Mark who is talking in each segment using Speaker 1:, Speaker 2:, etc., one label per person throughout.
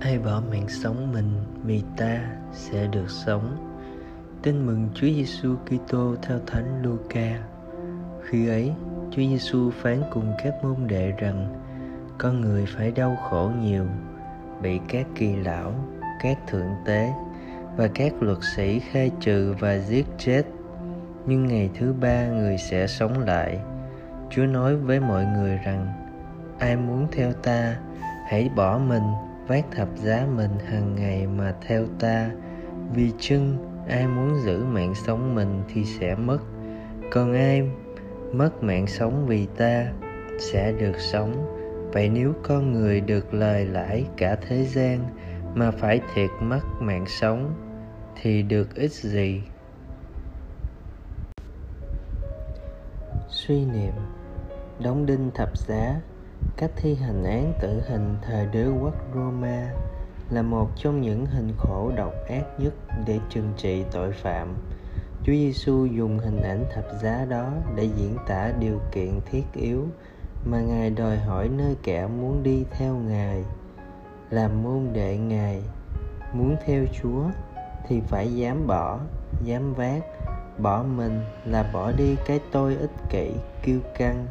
Speaker 1: ai bỏ mạng sống mình vì ta sẽ được sống. Tin mừng Chúa Giêsu Kitô theo Thánh Luca. Khi ấy, Chúa Giêsu phán cùng các môn đệ rằng, con người phải đau khổ nhiều, bị các kỳ lão, các thượng tế và các luật sĩ khai trừ và giết chết nhưng ngày thứ ba người sẽ sống lại. Chúa nói với mọi người rằng, ai muốn theo ta, hãy bỏ mình, vác thập giá mình hàng ngày mà theo ta. Vì chưng, ai muốn giữ mạng sống mình thì sẽ mất. Còn ai mất mạng sống vì ta sẽ được sống. Vậy nếu con người được lời lãi cả thế gian mà phải thiệt mất mạng sống, thì được ích gì? Suy niệm đóng đinh thập giá cách thi hành án tử hình thời đế quốc Roma là một trong những hình khổ độc ác nhất để trừng trị tội phạm. Chúa Giêsu dùng hình ảnh thập giá đó để diễn tả điều kiện thiết yếu mà Ngài đòi hỏi nơi kẻ muốn đi theo Ngài. Làm môn đệ Ngài, muốn theo Chúa thì phải dám bỏ, dám vác, bỏ mình là bỏ đi cái tôi ích kỷ, kiêu căng,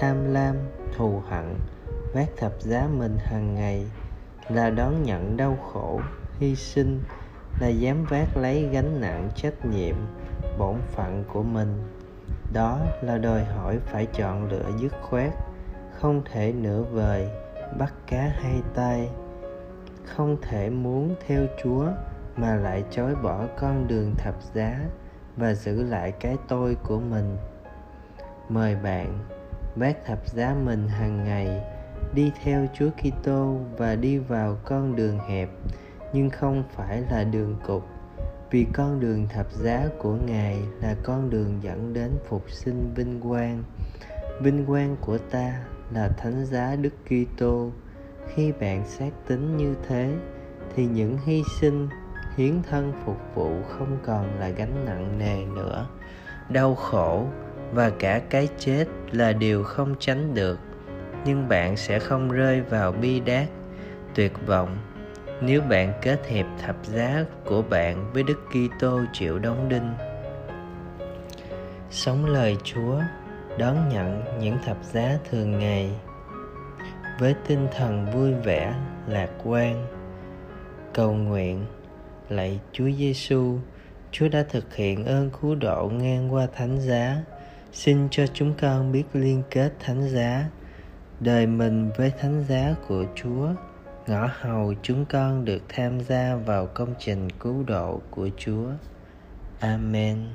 Speaker 1: tham lam thù hận vác thập giá mình hàng ngày là đón nhận đau khổ hy sinh là dám vác lấy gánh nặng trách nhiệm bổn phận của mình. Đó là đòi hỏi phải chọn lựa dứt khoát không thể nửa vời bắt cá hai tay. Không thể muốn theo chúa mà lại chối bỏ con đường thập giá và giữ lại cái tôi của mình mời bạn vác thập giá mình hàng ngày đi theo Chúa Kitô và đi vào con đường hẹp, nhưng không phải là đường cục vì con đường thập giá của Ngài là con đường dẫn đến phục sinh vinh quang. Vinh quang của ta là thánh giá Đức Kitô. Khi bạn xác tính như thế, thì những hy sinh hiến thân phục vụ không còn là gánh nặng nề nữa. Đau khổ và cả cái chết là điều không tránh được nhưng bạn sẽ không rơi vào bi đát tuyệt vọng nếu bạn kết hiệp thập giá của bạn với Đức Kitô chịu đóng đinh. Sống lời Chúa, đón nhận những thập giá thường ngày với tinh thần vui vẻ, lạc quan. Cầu nguyện, lạy Chúa Giêsu, Chúa đã thực hiện ơn cứu độ ngang qua thánh giá. Xin cho chúng con biết liên kết thánh giá. Đời mình với thánh giá của chúa ngõ hầu chúng con được tham gia vào công trình cứu độ của chúa. Amen.